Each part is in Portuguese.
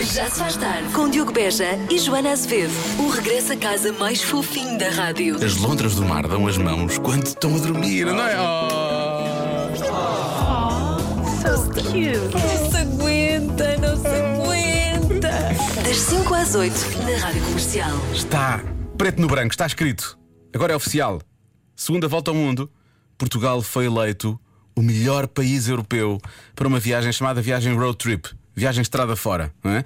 Já se faz tarde com Diogo Beja e Joana Azevedo. O regresso a casa mais fofinho da rádio. As lontras do mar dão as mãos quando estão a dormir, não é? Não se aguenta, não se aguenta. Das 5 às 8 na rádio comercial. Está preto no branco, está escrito. Agora é oficial. Segunda volta ao mundo, Portugal foi eleito o melhor país europeu para uma viagem chamada Viagem Road Trip. Viagem estrada fora, é?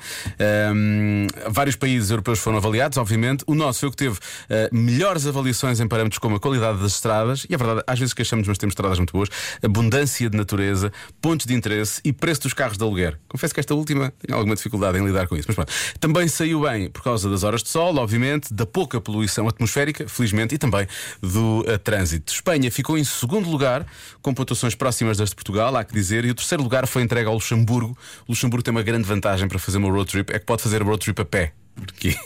Ahm, vários países europeus foram avaliados, obviamente. O nosso foi o que teve ah, melhores avaliações em parâmetros como a qualidade das estradas, e a verdade, às vezes queixamos, mas temos estradas muito boas, abundância de natureza, pontos de interesse e preço dos carros de aluguer. Confesso que esta última tenho alguma dificuldade em lidar com isso. Mas pronto. Também saiu bem por causa das horas de sol, obviamente, da pouca poluição atmosférica, felizmente, e também do ah, trânsito. Espanha ficou em segundo lugar, com pontuações próximas das de Portugal, há que dizer, e o terceiro lugar foi entregue ao Luxemburgo. O Luxemburgo tem uma grande vantagem para fazer uma road trip, é que pode fazer a road trip a pé. Porque,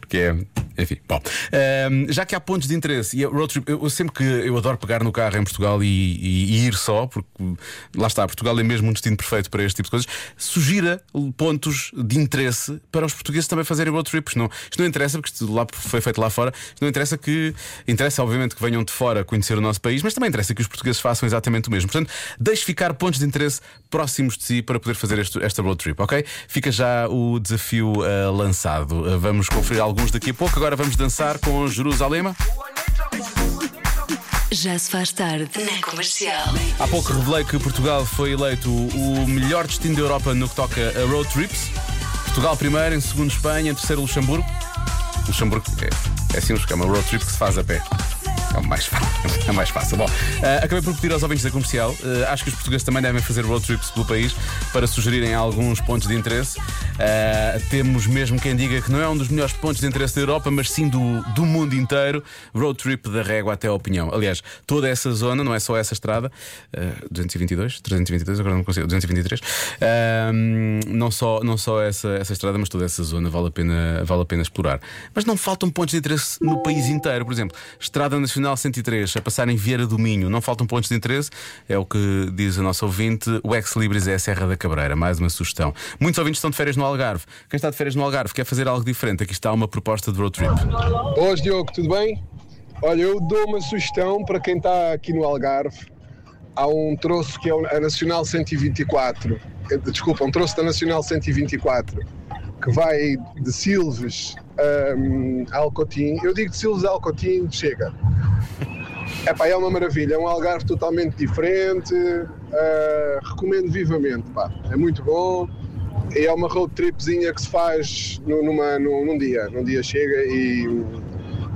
porque é. Enfim, bom. Ahm, já que há pontos de interesse e a road trip, eu, eu sempre que eu adoro pegar no carro em Portugal e, e- e ir só, porque lá está, Portugal é mesmo um destino perfeito para este tipo de coisas, sugira pontos de interesse para os portugueses também fazerem road trips. Não, isto não interessa, porque isto lá foi feito lá fora, isto não interessa que. Interessa, obviamente, que venham de fora conhecer o nosso país, mas também interessa que os portugueses façam exatamente o mesmo. Portanto, deixe ficar pontos de interesse próximos de si para poder fazer este- esta road trip, ok? Fica já o desafio ah, lançado. Ah, vamos conferir alguns daqui a pouco. Agora vamos dançar com Jerusalém. Já se faz tarde na comercial. Há pouco revelei que Portugal foi eleito o melhor destino da Europa no que toca a road trips. Portugal primeiro, em segundo Espanha, em terceiro Luxemburgo. Luxemburgo é, é assim é uma road trip que se faz a pé. É mais fácil. É mais fácil. Bom, ah, acabei por pedir aos ouvintes da comercial. ah, acho que os portugueses também devem fazer road trips pelo país para sugerirem alguns pontos de interesse. Ah, temos mesmo quem diga que não é um dos melhores pontos de interesse da Europa, mas sim do, do mundo inteiro. Road trip da Régua até ao Pinhão. Aliás, toda essa zona, não é só essa estrada, ah, 222, 322, agora não consigo, 223. ah, não só, não só essa, essa estrada, mas toda essa zona vale a, pena, vale a pena explorar. Mas não faltam pontos de interesse no país inteiro. Por exemplo, Estrada Nacional 103, a passar em Vieira do Minho, não faltam pontos de interesse. É o que diz a nossa ouvinte. O Ex Libris é a Serra da Cabreira. Mais uma sugestão. Muitos ouvintes estão de férias no Algarve. Quem está de férias no Algarve quer fazer algo diferente. Aqui está uma proposta de road trip. Boas, Diogo, tudo bem? Olha, eu dou uma sugestão para quem está aqui no Algarve. Há um troço que é a Nacional 124. Eh, Desculpa, um troço da Nacional 124 que vai de Silves hum, a Alcotim. Eu digo de Silves a Alcotim, chega. Epá, é uma maravilha, é um Algarve totalmente diferente. ah, recomendo vivamente, pá. É muito bom. E é uma road tripzinha que se faz nu- numa, num, num dia. Num dia chega e,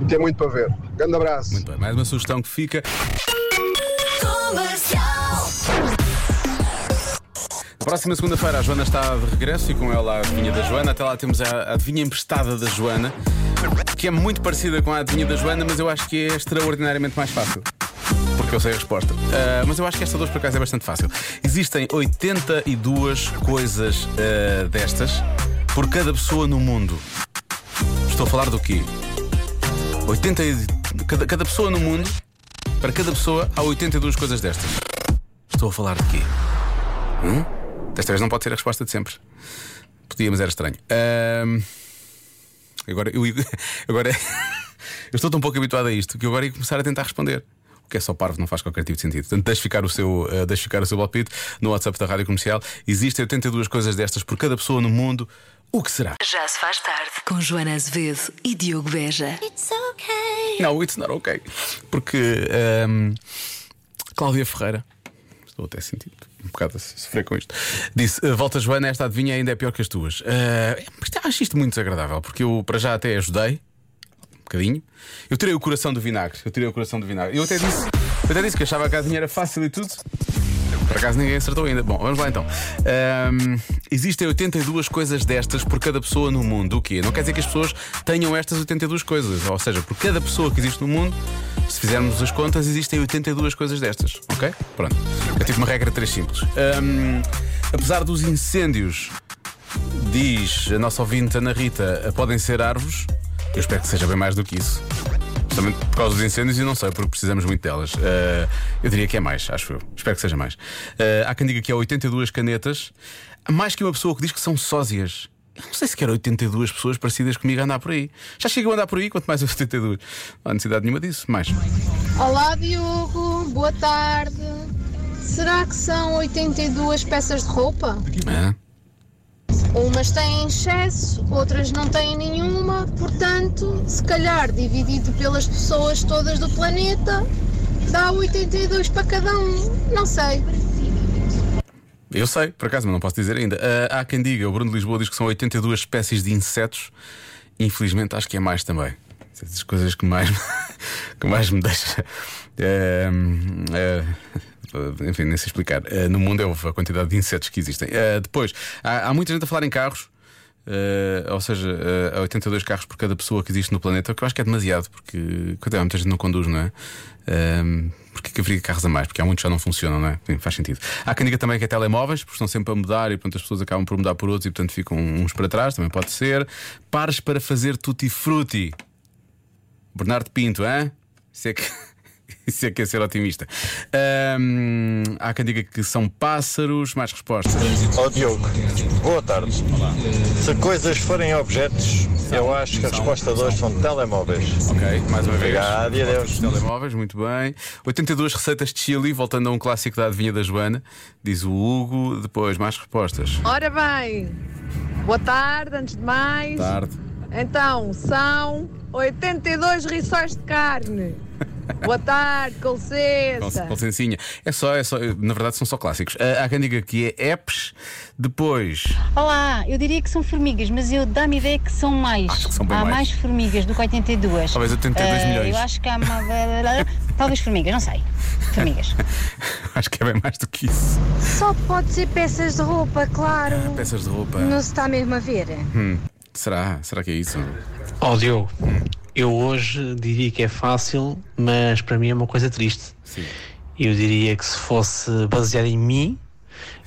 e tem muito para ver. Grande abraço. Muito bem, mais uma sugestão que fica. Na próxima segunda-feira a Joana está de regresso e com ela a adivinha da Joana. Até lá temos a adivinha emprestada da Joana, que é muito parecida com a adivinha da Joana, mas eu acho que é extraordinariamente mais fácil. Porque eu sei a resposta. Ah, mas eu acho que esta hoje por acaso é bastante fácil. Existem 82 coisas ah, destas por cada pessoa no mundo. Estou a falar do quê? 80 e- cada, cada pessoa no mundo, para cada pessoa, há 82 coisas destas. Estou a falar de quê? Hum? Desta vez não pode ser a resposta de sempre. Podia, mas era estranho. Ahm, Agora, eu, agora eu estou tão pouco habituado a isto que eu agora ia começar a tentar responder. O que é só parvo não faz qualquer tipo de sentido. Portanto, deixe ficar o seu, deixe ficar o seu palpite no WhatsApp da Rádio Comercial. Existem 82 coisas destas por cada pessoa no mundo. O que será? Já se faz tarde com Joana Azevedo e Diogo Beja. Não, it's not okay. Porque ahm, Cláudia Ferreira, estou até a sentir um bocado a sofrer com isto, disse: "Ah, Volta, Joana, esta adivinha ainda é pior que as tuas. Isto- acho isto muito desagradável, porque eu para já até ajudei. Um bocadinho. Eu tirei o coração do vinagre. Eu tirei o coração do vinagre. Eu até disse, eu até disse que achava que a adivinha era fácil e tudo. Por acaso ninguém acertou ainda. Bom, vamos lá então. Ahm, existem 82 coisas destas por cada pessoa no mundo. O quê? Não quer dizer que as pessoas tenham estas 82 coisas. Ou seja, por cada pessoa que existe no mundo, fizermos as contas, existem 82 coisas destas. Ok? Pronto. Eu tive uma regra 3 simples. Ahm, apesar dos incêndios, diz a nossa ouvinte Ana Rita, podem ser árvores. Eu espero que seja bem mais do que isso. Justamente por causa dos incêndios e não sei, porque precisamos muito delas. Eh, eu diria que é mais, acho eu. Espero que seja mais. Eh, há quem diga que há 82 canetas. Mais que uma pessoa que diz que são sósias. Eu não sei se quero 82 pessoas parecidas comigo a andar por aí. Já chegam a andar por aí, quanto mais 82. Não há necessidade nenhuma disso. Mais. Olá Diogo, boa tarde. Será que são 82 peças de roupa? Ah, Umas têm excesso, outras não têm nenhuma, portanto, se calhar dividido pelas pessoas todas do planeta, dá 82 para cada um. Não sei. Eu sei, por acaso, mas não posso dizer ainda. Ah, há quem diga, o Bruno de Lisboa diz que são 82 espécies de insetos. Infelizmente, acho que é mais também. Essas coisas que mais, que mais me deixa. eh, eh, enfim, nem sei explicar. Eh, no mundo é a quantidade de insetos que existem. Eh, depois, há, há muita gente a falar em carros. Eh, ou seja, eh, há 82 carros por cada pessoa que existe no planeta, o que eu acho que é demasiado, porque quando muita gente não conduz, não é? Ehm, porque que haveria carros a mais? Porque há muitos que já não funcionam, não é? Sim, faz sentido. Há quem diga também que é telemóveis, porque estão sempre a mudar e portanto as pessoas acabam por mudar por outros e portanto ficam uns para trás, também pode ser. Pares para fazer tutti frutti. Bernardo Pinto, hein? Isso é que. Isso é que é ser otimista. Ahm, há quem diga que são pássaros. Mais respostas. Ó Diogo, boa tarde. Se coisas forem objetos, eu acho que a resposta de hoje são telemóveis. Ok, mais uma vez. Obrigado e adeus. Telemóveis, muito bem. 82 receitas de chili, voltando a um clássico da adivinha da Joana, diz o Hugo. Depois, mais respostas. Ora bem, boa tarde, antes de mais. Tarde. Então, são 82 rissóis de carne. Boa tarde, com licença. com licencinha. É só, é só, na verdade, são só clássicos. Ah, há quem diga que é apps. Depois, Olá, eu diria que são formigas, mas eu dá-me ideia que são mais. Acho que são bem há mais. mais. formigas do que 82. Talvez 82 Eh, milhões. Eu acho que há uma. Talvez formigas, não sei. Formigas. acho que é bem mais do que isso. Só pode ser peças de roupa, claro. Peças de roupa. Não se está mesmo a ver. Hum, será? Será que é isso? Ó Diogo, eu hoje diria que é fácil, mas para mim é uma coisa triste. Sim. Eu diria que se fosse baseado em mim,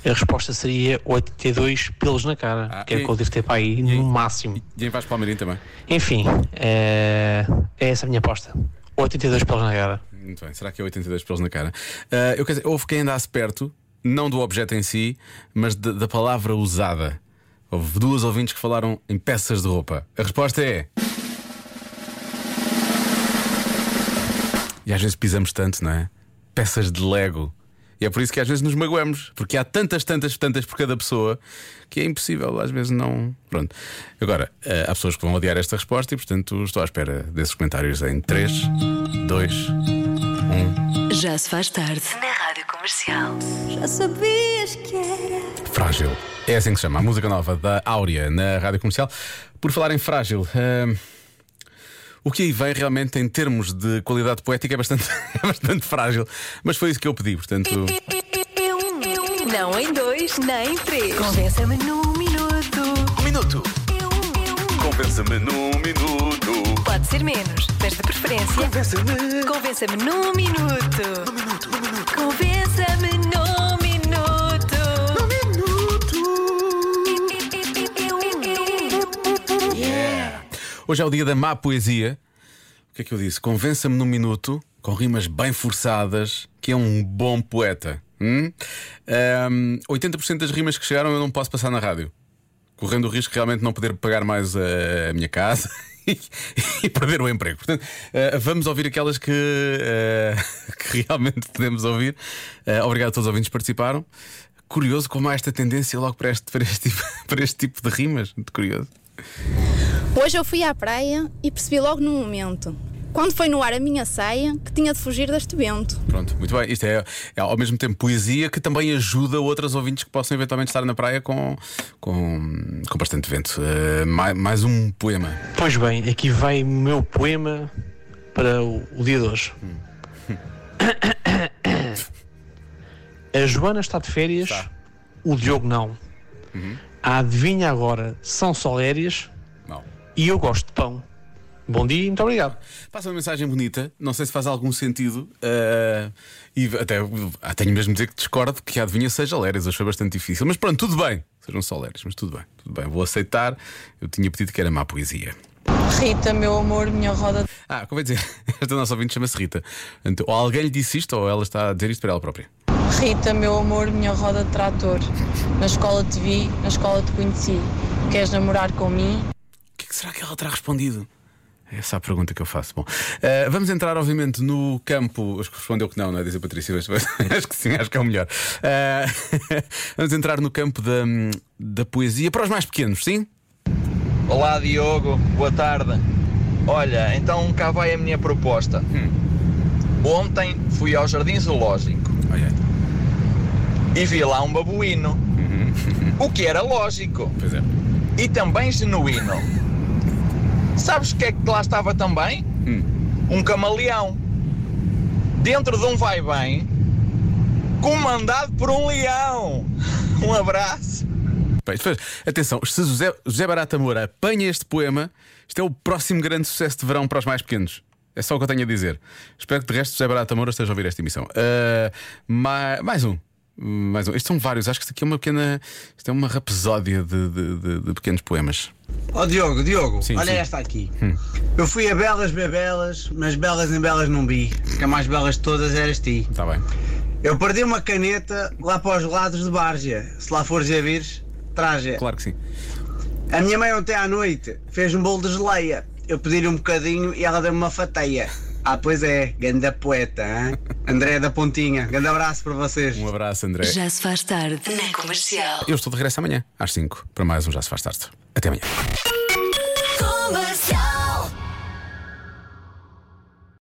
a resposta seria 82 pelos na cara, Ah, que é e- que eu devo ter para aí no máximo. E em Vaz Palmeirim também. Enfim, é, é essa a minha aposta. 82 pelos na cara. Muito bem. Será que é 82 pelos na cara? Ah, eu quero dizer, houve quem andasse perto, não do objeto em si, mas da, da palavra usada. Houve duas ouvintes que falaram em peças de roupa. A resposta é. E às vezes pisamos tanto, não é? Peças de Lego. E é por isso que às vezes nos magoamos, porque há tantas, tantas, tantas por cada pessoa que é impossível, às vezes não. Pronto. Agora, eh, há pessoas que vão odiar esta resposta e, portanto, estou à espera desses comentários em 3, 2, Já se faz tarde. Na Rádio Comercial. Já sabias que era. Frágil. É assim que se chama, a música nova da Áurea na rádio comercial. Por falar em frágil, hum, o que aí vem realmente em termos de qualidade poética é bastante, é bastante frágil. Mas foi isso que eu pedi, portanto. Não em dois, nem em três. Convença-me num minuto. Um minuto. Compensa-me num minuto. Pode ser menos, mas de preferência. Convença-me. Convença-me num minuto. Num minuto, num minuto. Convença-me Hoje é o dia da má poesia. O que é que eu disse? Convença-me num minuto, com rimas bem forçadas, que é um bom poeta. Hum? Hum, 80% das rimas que chegaram eu não posso passar na rádio. Correndo o risco de realmente não poder pagar mais a, minha casa e, perder o emprego. Portanto, eh, vamos ouvir aquelas que, eh, que realmente podemos ouvir. Eh, obrigado a todos os ouvintes que participaram. Curioso como há esta tendência logo para este, para este, tipo, para este tipo de rimas. Muito curioso. Hoje eu fui à praia e percebi logo no momento, quando foi no ar a minha saia, que tinha de fugir deste vento. Pronto, muito bem. Isto é, é ao mesmo tempo poesia que também ajuda outras ouvintes que possam eventualmente estar na praia com, com, com bastante vento. Eh, mais, mais um poema. Pois bem, aqui vai o meu poema para o, o dia de hoje. A Joana está de férias, Está. o Diogo não. A adivinha agora são solérias. E eu gosto de pão. Bom dia e muito obrigado. Passa uma mensagem bonita, não sei se faz algum sentido, eh, e até ah, tenho mesmo de dizer que discordo que a adivinha seja Lérias, hoje foi bastante difícil, mas pronto, tudo bem, sejam só Lérias, mas tudo bem, tudo bem, vou aceitar. Eu tinha pedido que era má poesia. Rita, meu amor, minha roda. Ah, convém dizer, esta nossa ouvinte chama-se Rita. Ou alguém lhe disse isto, ou ela está a dizer isto para ela própria. Rita, meu amor, minha roda de trator. Na escola te vi, na escola te conheci. Queres namorar com mim? O que, será que ela terá respondido? Essa é a pergunta que eu faço. Bom, eh, vamos entrar, obviamente, no campo. Acho que respondeu que não, não é? Diz a Patrícia, mas acho que sim, acho que é o melhor. Eh, vamos entrar no campo da, da poesia para os mais pequenos, sim? Olá Diogo, boa tarde. Olha, então cá vai a minha proposta. Ontem fui ao Jardim Zoológico e vi lá um babuíno. O que era lógico. Pois é. E também genuíno. Sabes o que é que lá estava também? Um camaleão. Dentro de um vai-bem, comandado por um leão. Um abraço. Bem, Atenção, se José, José Barata Moura apanha este poema, isto é o próximo grande sucesso de verão para os mais pequenos. É só o que eu tenho a dizer. Espero que de resto José Barata Moura esteja a ouvir esta emissão. Ah, ma- mais um. Mais um. Estes são vários. Acho que isto aqui é uma pequena. Isto é uma rapsódia de, de- de- de pequenos poemas. Ó Diogo, Diogo, Sim, olha sim. esta aqui. Hum. Eu fui a belas bebelas, mas belas em belas não vi. Que a mais belas de todas eras ti. Está bem. Eu perdi uma caneta lá para os lados de Bárgia. Se lá fores a vires, traje. Claro que sim. A minha mãe ontem à noite fez um bolo de geleia. Eu pedi-lhe um bocadinho e ela deu-me uma fateia. Ah, pois é, ganda poeta, hein? André da Pontinha. Grande abraço para vocês. Um abraço, André. Já se faz tarde na comercial. Eu estou de regresso amanhã, às 5, para mais um Já Se Faz Tarde. Até amanhã. Comercial.